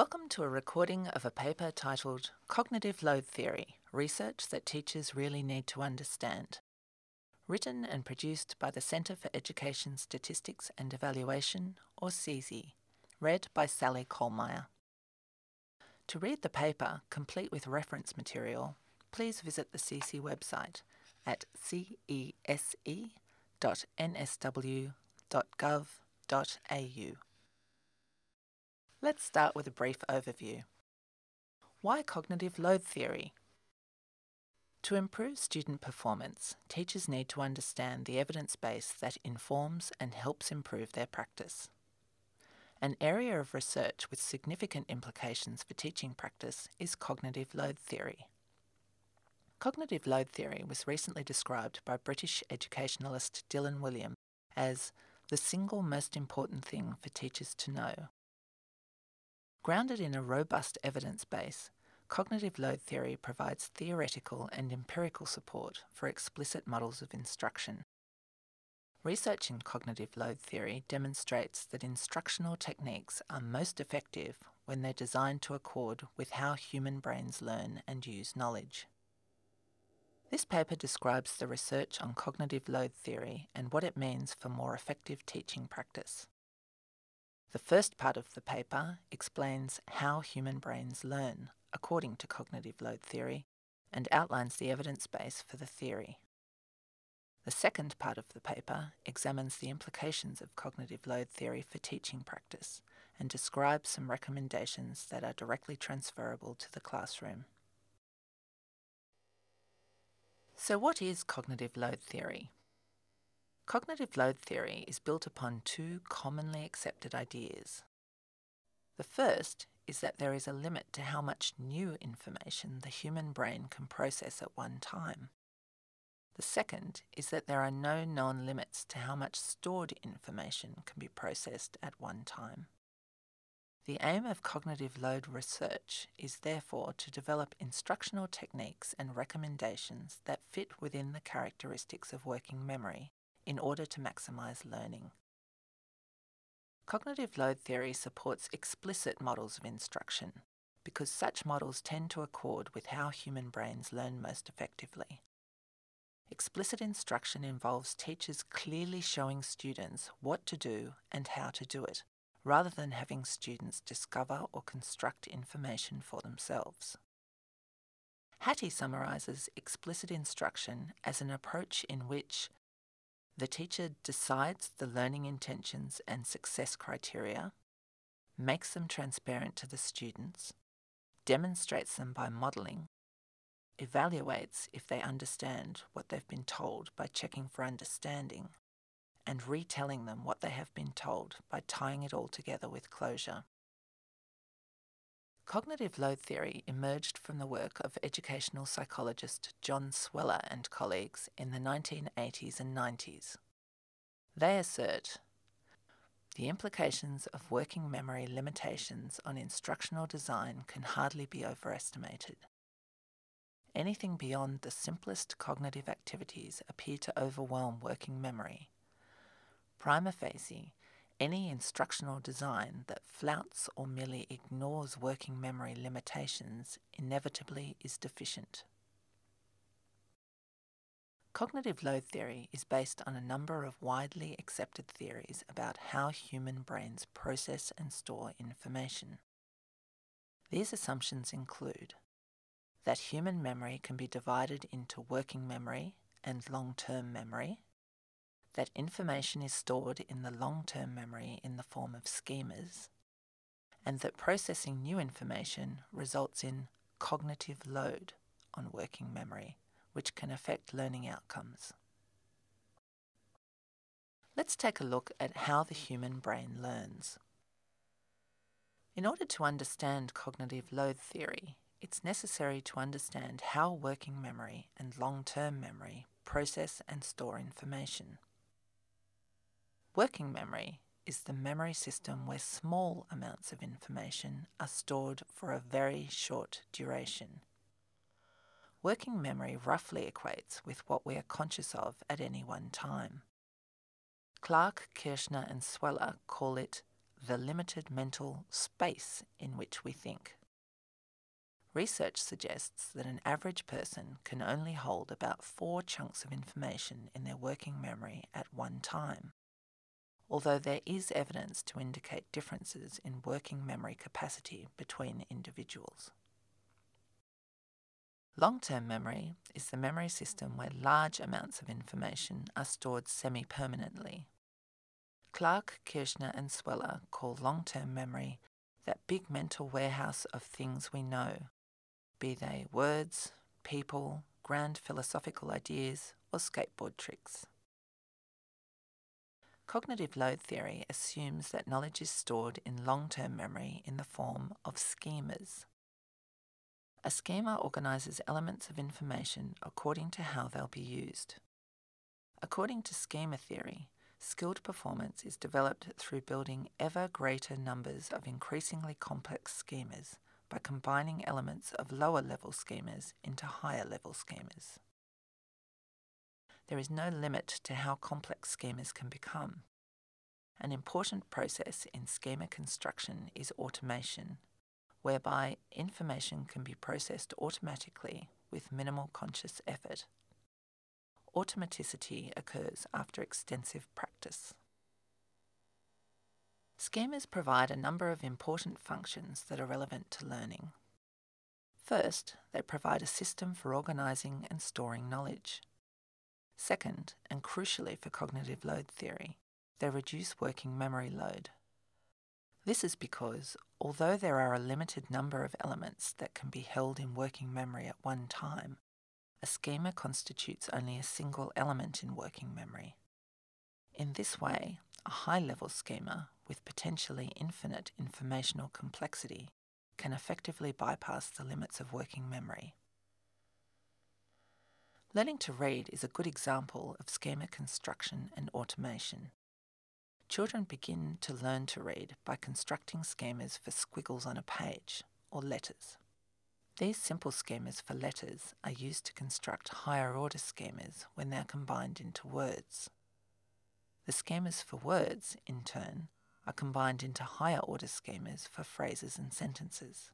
Welcome to a recording of a paper titled Cognitive Load Theory Research that Teachers Really Need to Understand. Written and produced by the Centre for Education Statistics and Evaluation, or CESE. Read by Sally Kollmeyer. To read the paper, complete with reference material, please visit the CESE website at cese.nsw.gov.au. Let's start with a brief overview. Why cognitive load theory? To improve student performance, teachers need to understand the evidence base that informs and helps improve their practice. An area of research with significant implications for teaching practice is cognitive load theory. Cognitive load theory was recently described by British educationalist Dylan Wiliam as the single most important thing for teachers to know Grounded in a robust evidence base, cognitive load theory provides theoretical and empirical support for explicit models of instruction. Research in cognitive load theory demonstrates that instructional techniques are most effective when they're designed to accord with how human brains learn and use knowledge. This paper describes the research on cognitive load theory and what it means for more effective teaching practice. The first part of the paper explains how human brains learn according to cognitive load theory and outlines the evidence base for the theory. The second part of the paper examines the implications of cognitive load theory for teaching practice and describes some recommendations that are directly transferable to the classroom. So, what is cognitive load theory? Cognitive load theory is built upon two commonly accepted ideas. The first is that there is a limit to how much new information the human brain can process at one time. The second is that there are no known limits to how much stored information can be processed at one time. The aim of cognitive load research is therefore to develop instructional techniques and recommendations that fit within the characteristics of working memory in order to maximize learning. Cognitive load theory supports explicit models of instruction because such models tend to accord with how human brains learn most effectively. Explicit instruction involves teachers clearly showing students what to do and how to do it, rather than having students discover or construct information for themselves. Hattie summarizes explicit instruction as an approach in which the teacher decides the learning intentions and success criteria, makes them transparent to the students, demonstrates them by modelling, evaluates if they understand what they've been told by checking for understanding, and retelling them what they have been told by tying it all together with closure. Cognitive load theory emerged from the work of educational psychologist John Sweller and colleagues in the 1980s and 90s. They assert the implications of working memory limitations on instructional design can hardly be overestimated. Anything beyond the simplest cognitive activities appear to overwhelm working memory. Prima facie, any instructional design that flouts or merely ignores working memory limitations inevitably is deficient. Cognitive load theory is based on a number of widely accepted theories about how human brains process and store information. These assumptions include that human memory can be divided into working memory and long term memory, that information is stored in the long term memory in the form of schemas, and that processing new information results in cognitive load on working memory, which can affect learning outcomes. Let's take a look at how the human brain learns. In order to understand cognitive load theory, it's necessary to understand how working memory and long term memory process and store information. Working memory is the memory system where small amounts of information are stored for a very short duration. Working memory roughly equates with what we are conscious of at any one time. Clark, Kirschner, and Sweller call it the limited mental space in which we think. Research suggests that an average person can only hold about four chunks of information in their working memory at one time, although there is evidence to indicate differences in working memory capacity between individuals. Long term memory is the memory system where large amounts of information are stored semi permanently. Clark, Kirschner, and Sweller call long term memory that big mental warehouse of things we know, be they words, people, grand philosophical ideas, or skateboard tricks. Cognitive load theory assumes that knowledge is stored in long term memory in the form of schemas. A schema organises elements of information according to how they'll be used. According to schema theory, skilled performance is developed through building ever greater numbers of increasingly complex schemas by combining elements of lower level schemas into higher level schemas. There is no limit to how complex schemas can become. An important process in schema construction is automation, whereby information can be processed automatically with minimal conscious effort. Automaticity occurs after extensive practice. Schemas provide a number of important functions that are relevant to learning. First, they provide a system for organising and storing knowledge. Second, and crucially for cognitive load theory, they reduce working memory load. This is because, although there are a limited number of elements that can be held in working memory at one time, a schema constitutes only a single element in working memory. In this way, a high level schema with potentially infinite informational complexity can effectively bypass the limits of working memory. Learning to read is a good example of schema construction and automation. Children begin to learn to read by constructing schemas for squiggles on a page, or letters. These simple schemas for letters are used to construct higher order schemas when they are combined into words. The schemas for words, in turn, are combined into higher order schemas for phrases and sentences.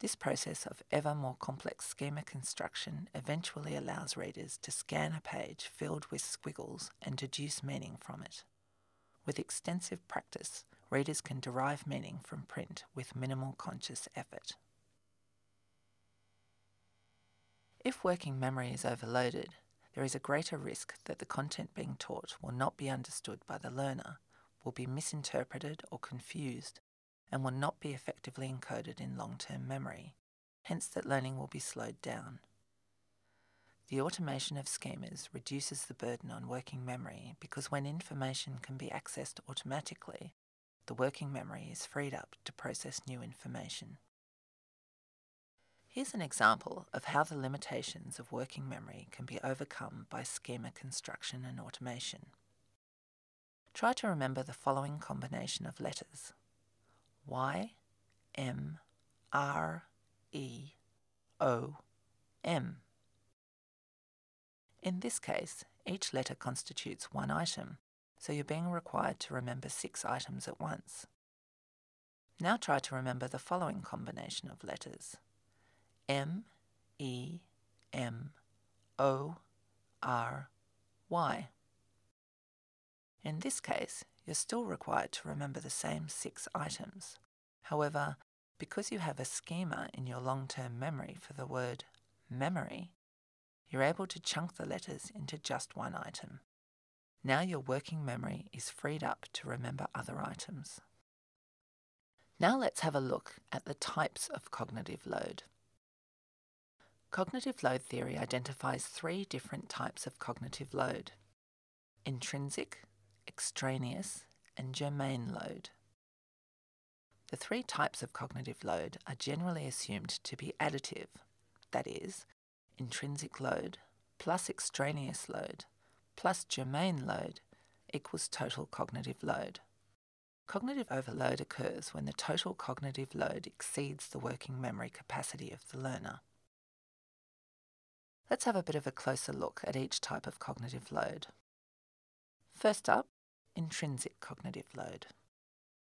This process of ever more complex schema construction eventually allows readers to scan a page filled with squiggles and deduce meaning from it. With extensive practice, readers can derive meaning from print with minimal conscious effort. If working memory is overloaded, there is a greater risk that the content being taught will not be understood by the learner, will be misinterpreted or confused, and will not be effectively encoded in long term memory, hence, that learning will be slowed down. The automation of schemas reduces the burden on working memory because when information can be accessed automatically, the working memory is freed up to process new information. Here's an example of how the limitations of working memory can be overcome by schema construction and automation. Try to remember the following combination of letters Y, M, R, E, O, M. In this case, each letter constitutes one item, so you're being required to remember six items at once. Now try to remember the following combination of letters M E M O R Y. In this case, you're still required to remember the same six items. However, because you have a schema in your long term memory for the word memory, you're able to chunk the letters into just one item. Now your working memory is freed up to remember other items. Now let's have a look at the types of cognitive load. Cognitive load theory identifies three different types of cognitive load intrinsic, extraneous, and germane load. The three types of cognitive load are generally assumed to be additive, that is, intrinsic load plus extraneous load plus germane load equals total cognitive load. Cognitive overload occurs when the total cognitive load exceeds the working memory capacity of the learner. Let's have a bit of a closer look at each type of cognitive load. First up, intrinsic cognitive load.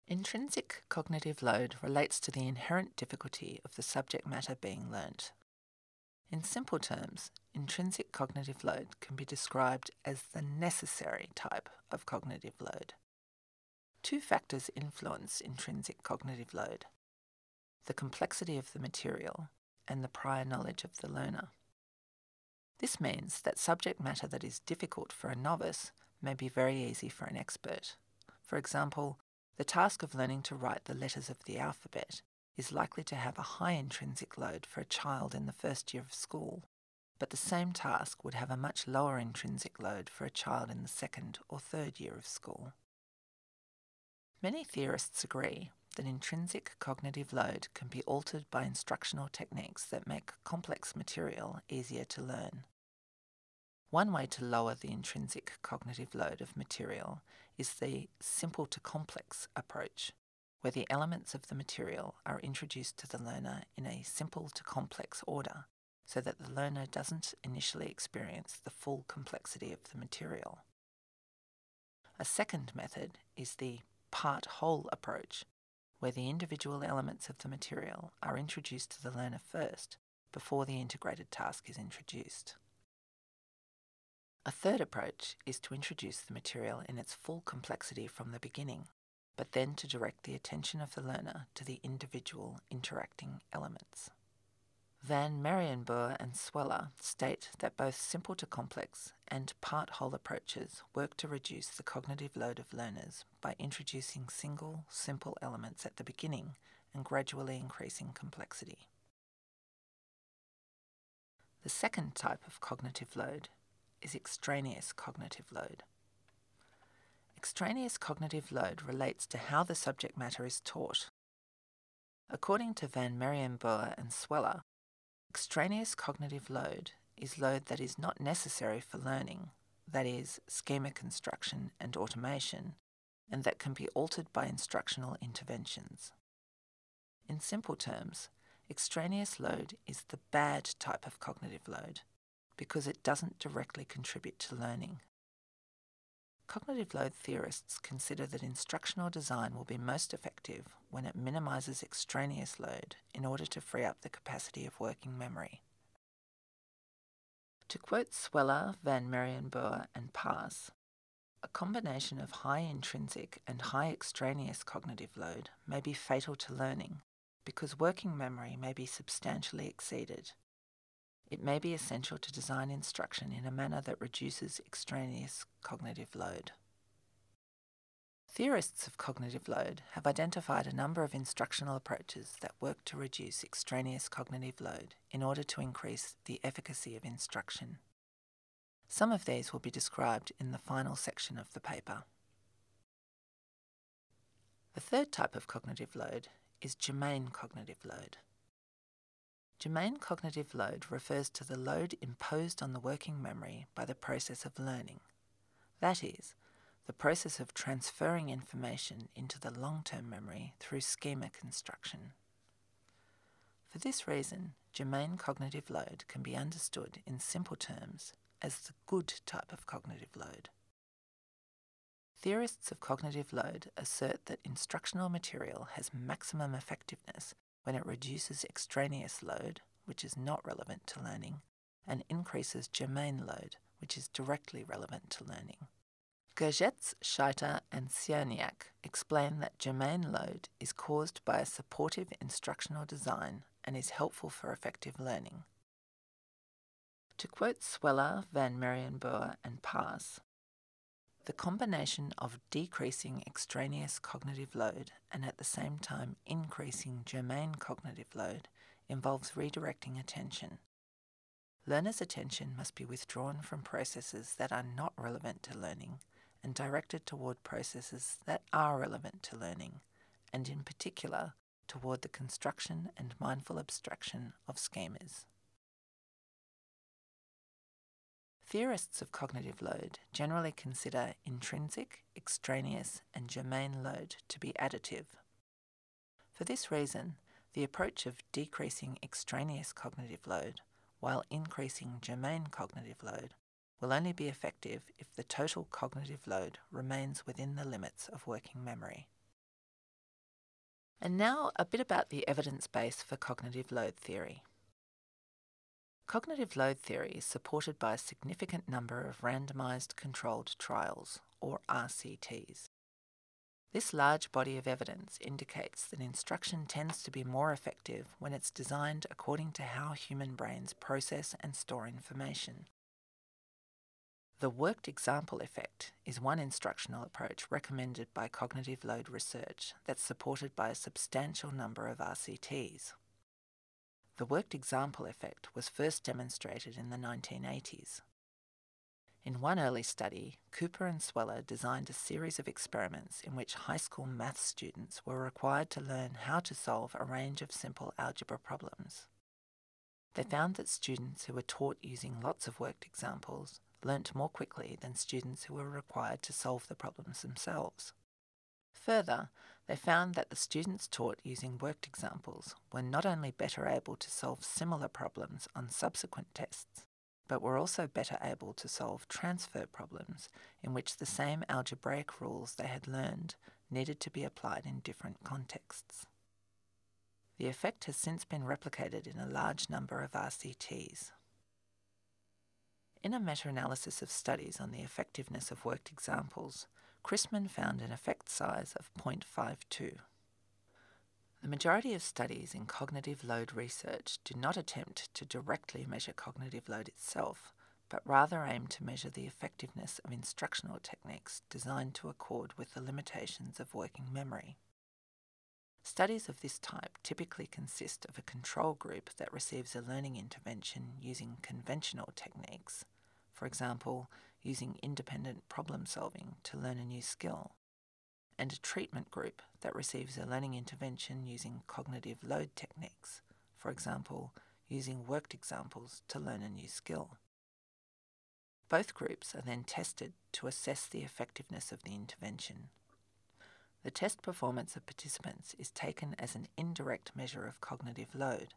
Intrinsic cognitive load relates to the inherent difficulty of the subject matter being learnt. In simple terms, intrinsic cognitive load can be described as the necessary type of cognitive load. Two factors influence intrinsic cognitive load the complexity of the material and the prior knowledge of the learner. This means that subject matter that is difficult for a novice may be very easy for an expert. For example, the task of learning to write the letters of the alphabet is likely to have a high intrinsic load for a child in the first year of school, but the same task would have a much lower intrinsic load for a child in the second or third year of school. Many theorists agree that intrinsic cognitive load can be altered by instructional techniques that make complex material easier to learn. One way to lower the intrinsic cognitive load of material is the simple to complex approach, where the elements of the material are introduced to the learner in a simple to complex order so that the learner doesn't initially experience the full complexity of the material. A second method is the part whole approach, where the individual elements of the material are introduced to the learner first before the integrated task is introduced. A third approach is to introduce the material in its full complexity from the beginning, but then to direct the attention of the learner to the individual interacting elements. Van Merriënboer and Sweller state that both simple to complex and part whole approaches work to reduce the cognitive load of learners by introducing single, simple elements at the beginning and gradually increasing complexity. The second type of cognitive load is extraneous cognitive load. Extraneous cognitive load relates to how the subject matter is taught. According to Van Merriënboer and Sweller, extraneous cognitive load is load that is not necessary for learning, that is, schema construction and automation, and that can be altered by instructional interventions. In simple terms, extraneous load is the bad type of cognitive load because it doesn't directly contribute to learning. Cognitive load theorists consider that instructional design will be most effective when it minimizes extraneous load in order to free up the capacity of working memory. To quote Sweller, Van Merriënboer, and Paas, a combination of high intrinsic and high extraneous cognitive load may be fatal to learning because working memory may be substantially exceeded it may be essential to design instruction in a manner that reduces extraneous cognitive load. Theorists of cognitive load have identified a number of instructional approaches that work to reduce extraneous cognitive load in order to increase the efficacy of instruction. Some of these will be described in the final section of the paper. The third type of cognitive load is germane cognitive load. Germane cognitive load refers to the load imposed on the working memory by the process of learning. That is, the process of transferring information into the long term memory through schema construction. For this reason, germane cognitive load can be understood in simple terms as the good type of cognitive load. Theorists of cognitive load assert that instructional material has maximum effectiveness when it reduces extraneous load, which is not relevant to learning, and increases germane load, which is directly relevant to learning. Gerjets, Scheiter, and Cierniak explain that germane load is caused by a supportive instructional design and is helpful for effective learning. To quote Sweller, Van Merriënboer, and Paas, the combination of decreasing extraneous cognitive load and at the same time increasing germane cognitive load involves redirecting attention. Learners' attention must be withdrawn from processes that are not relevant to learning and directed toward processes that are relevant to learning, and in particular toward the construction and mindful abstraction of schemas. Theorists of cognitive load generally consider intrinsic, extraneous, and germane load to be additive. For this reason, the approach of decreasing extraneous cognitive load while increasing germane cognitive load will only be effective if the total cognitive load remains within the limits of working memory. And now a bit about the evidence base for cognitive load theory. Cognitive load theory is supported by a significant number of randomised controlled trials, or RCTs. This large body of evidence indicates that instruction tends to be more effective when it's designed according to how human brains process and store information. The worked example effect is one instructional approach recommended by cognitive load research that's supported by a substantial number of RCTs. The worked example effect was first demonstrated in the 1980s. In one early study, Cooper and Sweller designed a series of experiments in which high school maths students were required to learn how to solve a range of simple algebra problems. They found that students who were taught using lots of worked examples learnt more quickly than students who were required to solve the problems themselves. Further, they found that the students taught using worked examples were not only better able to solve similar problems on subsequent tests, but were also better able to solve transfer problems in which the same algebraic rules they had learned needed to be applied in different contexts. The effect has since been replicated in a large number of RCTs. In a meta analysis of studies on the effectiveness of worked examples, Crissman found an effect size of 0.52. The majority of studies in cognitive load research do not attempt to directly measure cognitive load itself, but rather aim to measure the effectiveness of instructional techniques designed to accord with the limitations of working memory. Studies of this type typically consist of a control group that receives a learning intervention using conventional techniques, for example, using independent problem solving to learn a new skill, and a treatment group that receives a learning intervention using cognitive load techniques, for example, using worked examples to learn a new skill. Both groups are then tested to assess the effectiveness of the intervention. The test performance of participants is taken as an indirect measure of cognitive load,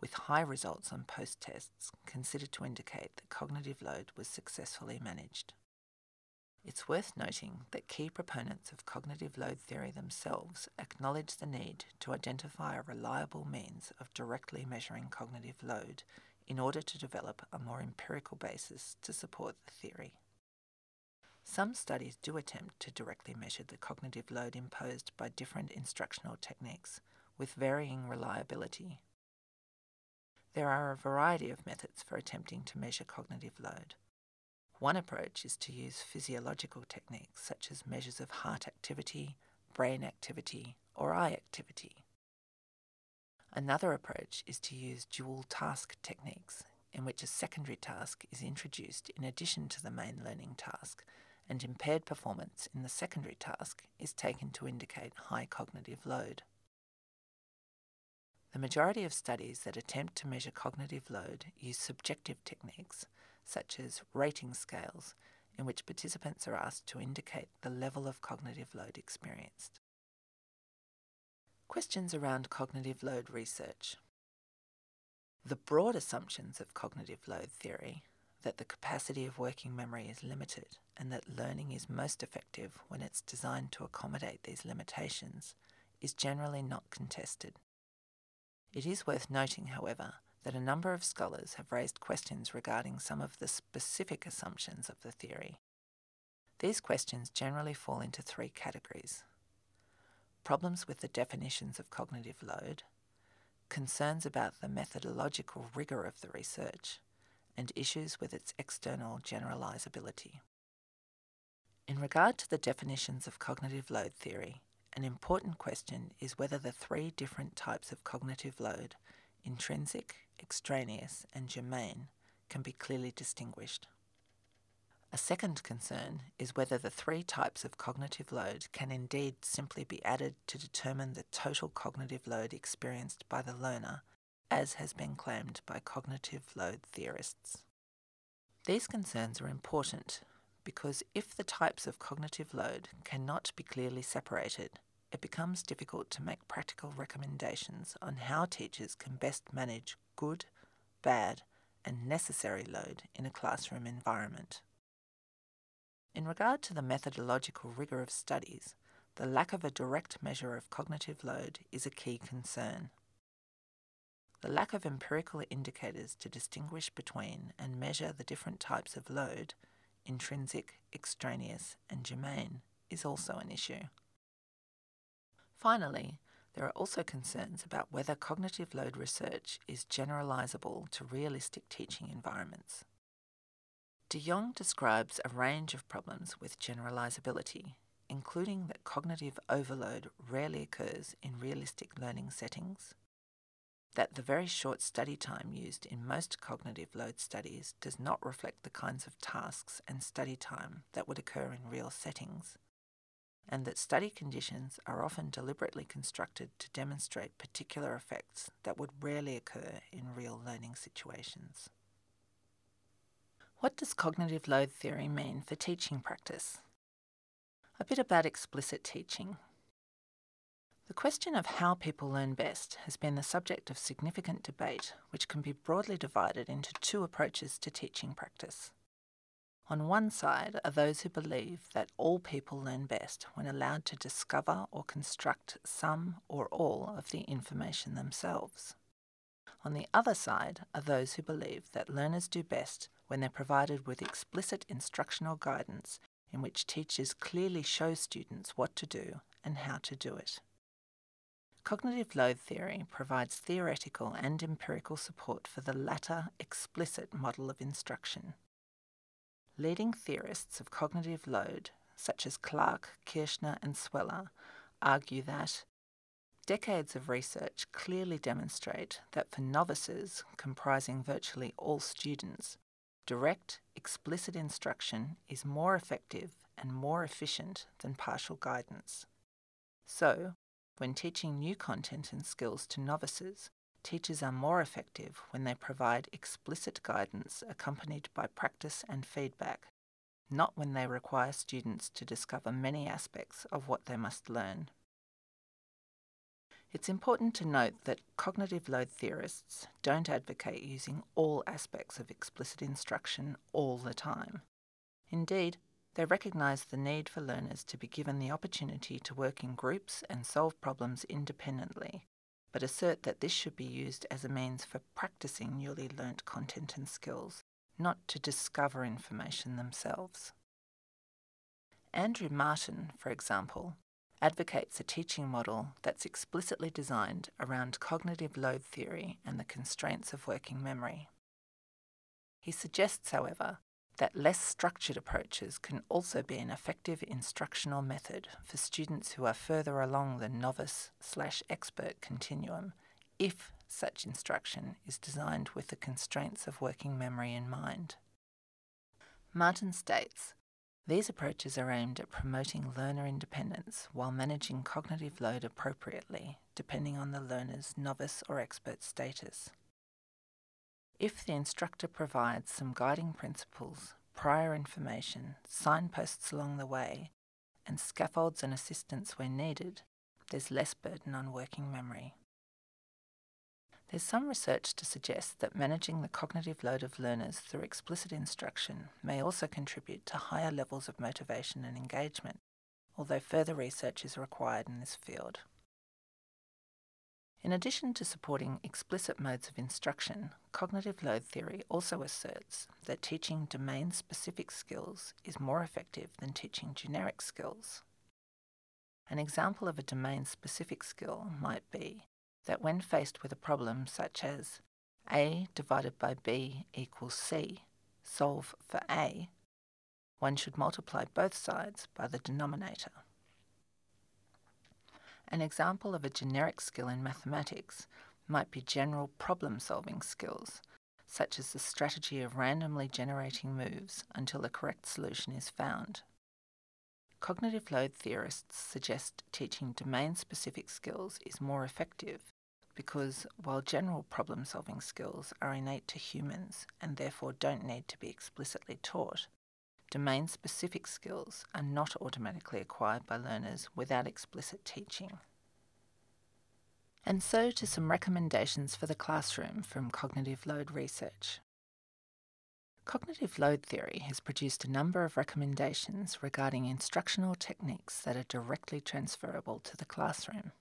with high results on post tests considered to indicate that cognitive load was successfully managed. It's worth noting that key proponents of cognitive load theory themselves acknowledge the need to identify a reliable means of directly measuring cognitive load in order to develop a more empirical basis to support the theory. Some studies do attempt to directly measure the cognitive load imposed by different instructional techniques with varying reliability. There are a variety of methods for attempting to measure cognitive load. One approach is to use physiological techniques such as measures of heart activity, brain activity, or eye activity. Another approach is to use dual task techniques, in which a secondary task is introduced in addition to the main learning task, and impaired performance in the secondary task is taken to indicate high cognitive load. The majority of studies that attempt to measure cognitive load use subjective techniques such as rating scales, in which participants are asked to indicate the level of cognitive load experienced. Questions around cognitive load research. The broad assumptions of cognitive load theory that the capacity of working memory is limited and that learning is most effective when it's designed to accommodate these limitations is generally not contested. It is worth noting, however, that a number of scholars have raised questions regarding some of the specific assumptions of the theory. These questions generally fall into three categories problems with the definitions of cognitive load, concerns about the methodological rigour of the research, and issues with its external generalisability. In regard to the definitions of cognitive load theory, an important question is whether the three different types of cognitive load intrinsic, extraneous, and germane can be clearly distinguished. A second concern is whether the three types of cognitive load can indeed simply be added to determine the total cognitive load experienced by the learner, as has been claimed by cognitive load theorists. These concerns are important because if the types of cognitive load cannot be clearly separated, it becomes difficult to make practical recommendations on how teachers can best manage good, bad, and necessary load in a classroom environment. In regard to the methodological rigour of studies, the lack of a direct measure of cognitive load is a key concern. The lack of empirical indicators to distinguish between and measure the different types of load, intrinsic, extraneous, and germane, is also an issue. Finally, there are also concerns about whether cognitive load research is generalizable to realistic teaching environments. De Jong describes a range of problems with generalizability, including that cognitive overload rarely occurs in realistic learning settings, that the very short study time used in most cognitive load studies does not reflect the kinds of tasks and study time that would occur in real settings, and that study conditions are often deliberately constructed to demonstrate particular effects that would rarely occur in real learning situations. What does cognitive load theory mean for teaching practice? A bit about explicit teaching. The question of how people learn best has been the subject of significant debate, which can be broadly divided into two approaches to teaching practice. On one side are those who believe that all people learn best when allowed to discover or construct some or all of the information themselves. On the other side are those who believe that learners do best when they're provided with explicit instructional guidance in which teachers clearly show students what to do and how to do it. Cognitive load theory provides theoretical and empirical support for the latter explicit model of instruction. Leading theorists of cognitive load, such as Clark, Kirschner, and Sweller, argue that decades of research clearly demonstrate that for novices, comprising virtually all students, direct, explicit instruction is more effective and more efficient than partial guidance. So, when teaching new content and skills to novices, teachers are more effective when they provide explicit guidance accompanied by practice and feedback, not when they require students to discover many aspects of what they must learn. It's important to note that cognitive load theorists don't advocate using all aspects of explicit instruction all the time. Indeed, they recognise the need for learners to be given the opportunity to work in groups and solve problems independently, but assert that this should be used as a means for practicing newly learnt content and skills, not to discover information themselves. Andrew Martin, for example, advocates a teaching model that's explicitly designed around cognitive load theory and the constraints of working memory. He suggests, however, that less structured approaches can also be an effective instructional method for students who are further along the novice slash expert continuum if such instruction is designed with the constraints of working memory in mind. Martin states these approaches are aimed at promoting learner independence while managing cognitive load appropriately, depending on the learner's novice or expert status. If the instructor provides some guiding principles, prior information, signposts along the way, and scaffolds and assistance where needed, there's less burden on working memory. There's some research to suggest that managing the cognitive load of learners through explicit instruction may also contribute to higher levels of motivation and engagement, although further research is required in this field. In addition to supporting explicit modes of instruction, cognitive load theory also asserts that teaching domain specific skills is more effective than teaching generic skills. An example of a domain specific skill might be that when faced with a problem such as A divided by B equals C, solve for A, one should multiply both sides by the denominator. An example of a generic skill in mathematics might be general problem solving skills, such as the strategy of randomly generating moves until the correct solution is found. Cognitive load theorists suggest teaching domain specific skills is more effective because while general problem solving skills are innate to humans and therefore don't need to be explicitly taught, domain specific skills are not automatically acquired by learners without explicit teaching. And so to some recommendations for the classroom from cognitive load research. Cognitive load theory has produced a number of recommendations regarding instructional techniques that are directly transferable to the classroom.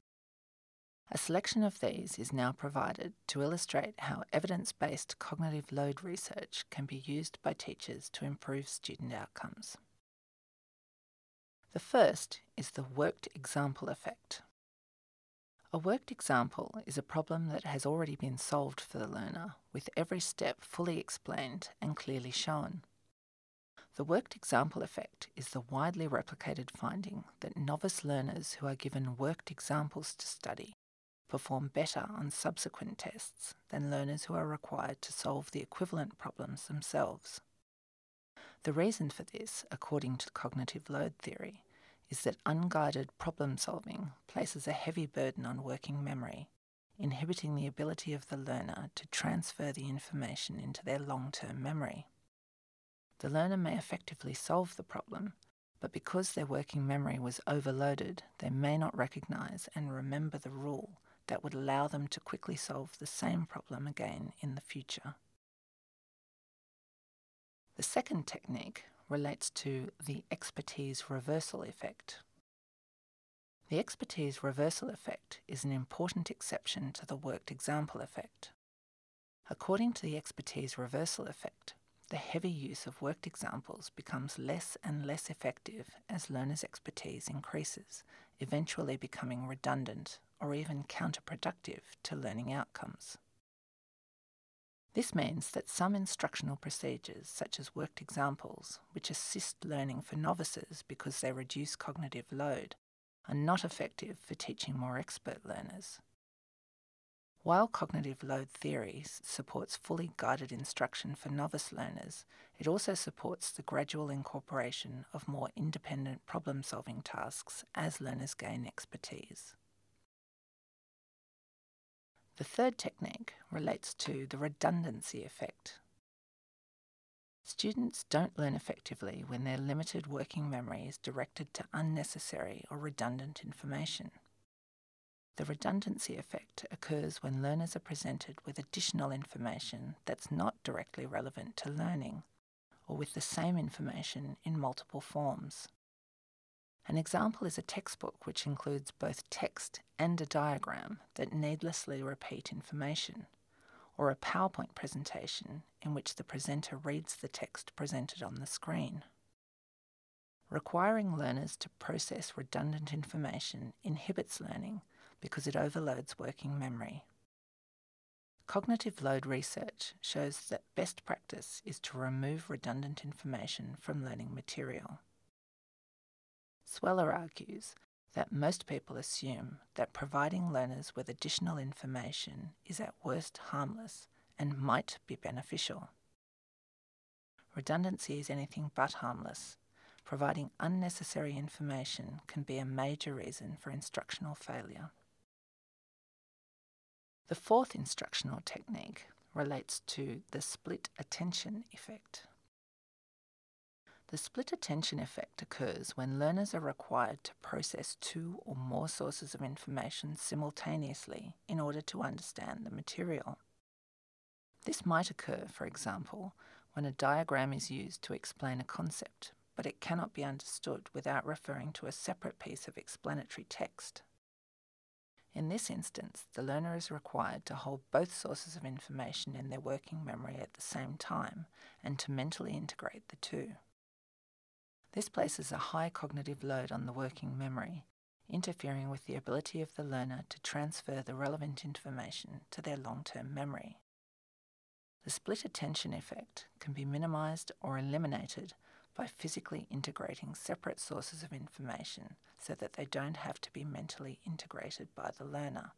A selection of these is now provided to illustrate how evidence based cognitive load research can be used by teachers to improve student outcomes. The first is the worked example effect. A worked example is a problem that has already been solved for the learner, with every step fully explained and clearly shown. The worked example effect is the widely replicated finding that novice learners who are given worked examples to study perform better on subsequent tests than learners who are required to solve the equivalent problems themselves. The reason for this, according to cognitive load theory, is that unguided problem solving places a heavy burden on working memory, inhibiting the ability of the learner to transfer the information into their long term memory. The learner may effectively solve the problem, but because their working memory was overloaded, they may not recognize and remember the rule that would allow them to quickly solve the same problem again in the future. The second technique relates to the expertise reversal effect. The expertise reversal effect is an important exception to the worked example effect. According to the expertise reversal effect, the heavy use of worked examples becomes less and less effective as learners' expertise increases, eventually becoming redundant or even counterproductive to learning outcomes. This means that some instructional procedures, such as worked examples, which assist learning for novices because they reduce cognitive load, are not effective for teaching more expert learners. While cognitive load theory supports fully guided instruction for novice learners, it also supports the gradual incorporation of more independent problem solving tasks as learners gain expertise. The third technique relates to the redundancy effect. Students don't learn effectively when their limited working memory is directed to unnecessary or redundant information. The redundancy effect occurs when learners are presented with additional information that's not directly relevant to learning, or with the same information in multiple forms. An example is a textbook which includes both text and a diagram that needlessly repeat information, or a PowerPoint presentation in which the presenter reads the text presented on the screen. Requiring learners to process redundant information inhibits learning because it overloads working memory. Cognitive load research shows that best practice is to remove redundant information from learning material. Sweller argues that most people assume that providing learners with additional information is at worst harmless and might be beneficial. Redundancy is anything but harmless. Providing unnecessary information can be a major reason for instructional failure. The fourth instructional technique relates to the split attention effect. The split attention effect occurs when learners are required to process two or more sources of information simultaneously in order to understand the material. This might occur, for example, when a diagram is used to explain a concept, but it cannot be understood without referring to a separate piece of explanatory text. In this instance, the learner is required to hold both sources of information in their working memory at the same time and to mentally integrate the two. This places a high cognitive load on the working memory, interfering with the ability of the learner to transfer the relevant information to their long term memory. The split attention effect can be minimized or eliminated by physically integrating separate sources of information so that they don't have to be mentally integrated by the learner.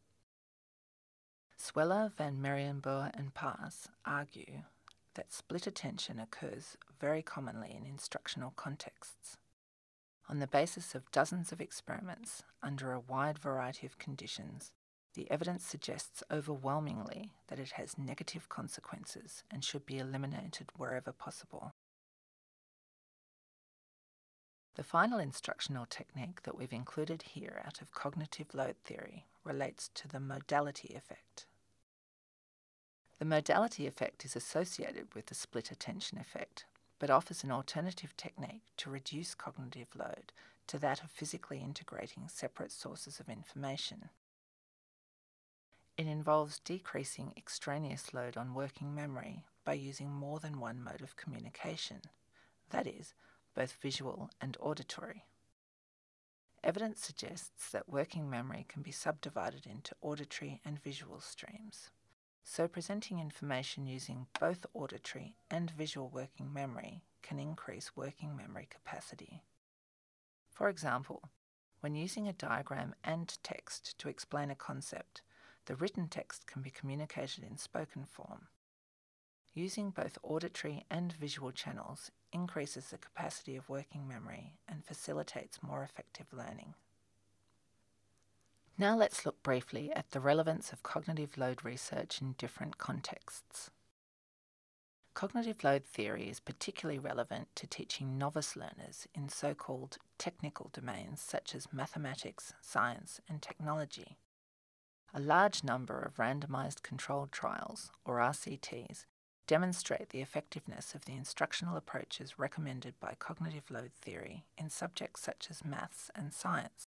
Sweller, Van Merriënboer, and Paas argue that split attention occurs very commonly in instructional contexts. On the basis of dozens of experiments under a wide variety of conditions, the evidence suggests overwhelmingly that it has negative consequences and should be eliminated wherever possible. The final instructional technique that we've included here out of cognitive load theory relates to the modality effect. The modality effect is associated with the split attention effect, but offers an alternative technique to reduce cognitive load to that of physically integrating separate sources of information. It involves decreasing extraneous load on working memory by using more than one mode of communication, that is, both visual and auditory. Evidence suggests that working memory can be subdivided into auditory and visual streams. So, presenting information using both auditory and visual working memory can increase working memory capacity. For example, when using a diagram and text to explain a concept, the written text can be communicated in spoken form. Using both auditory and visual channels increases the capacity of working memory and facilitates more effective learning. Now let's look briefly at the relevance of cognitive load research in different contexts. Cognitive load theory is particularly relevant to teaching novice learners in so called technical domains such as mathematics, science, and technology. A large number of randomized controlled trials, or RCTs, demonstrate the effectiveness of the instructional approaches recommended by cognitive load theory in subjects such as maths and science.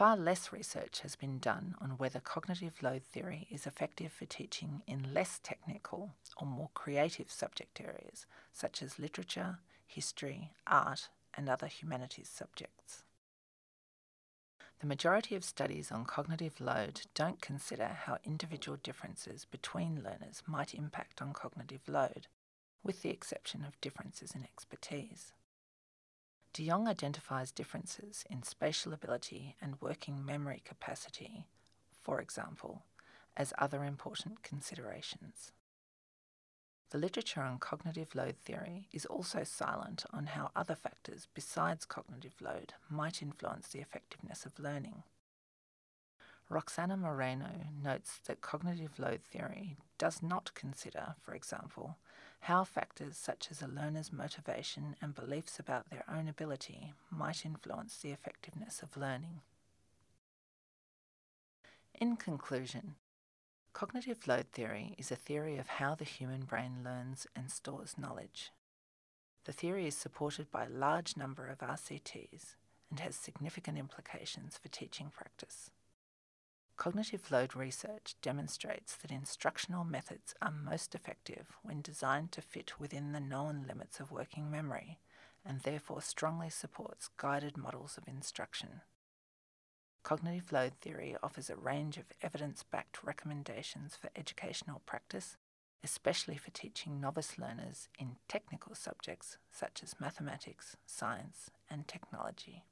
Far less research has been done on whether cognitive load theory is effective for teaching in less technical or more creative subject areas, such as literature, history, art, and other humanities subjects. The majority of studies on cognitive load don't consider how individual differences between learners might impact on cognitive load, with the exception of differences in expertise. De Jong identifies differences in spatial ability and working memory capacity, for example, as other important considerations. The literature on cognitive load theory is also silent on how other factors besides cognitive load might influence the effectiveness of learning. Roxana Moreno notes that cognitive load theory does not consider, for example, how factors such as a learner's motivation and beliefs about their own ability might influence the effectiveness of learning. In conclusion, cognitive load theory is a theory of how the human brain learns and stores knowledge. The theory is supported by a large number of RCTs and has significant implications for teaching practice. Cognitive load research demonstrates that instructional methods are most effective when designed to fit within the known limits of working memory and therefore strongly supports guided models of instruction. Cognitive load theory offers a range of evidence backed recommendations for educational practice, especially for teaching novice learners in technical subjects such as mathematics, science, and technology.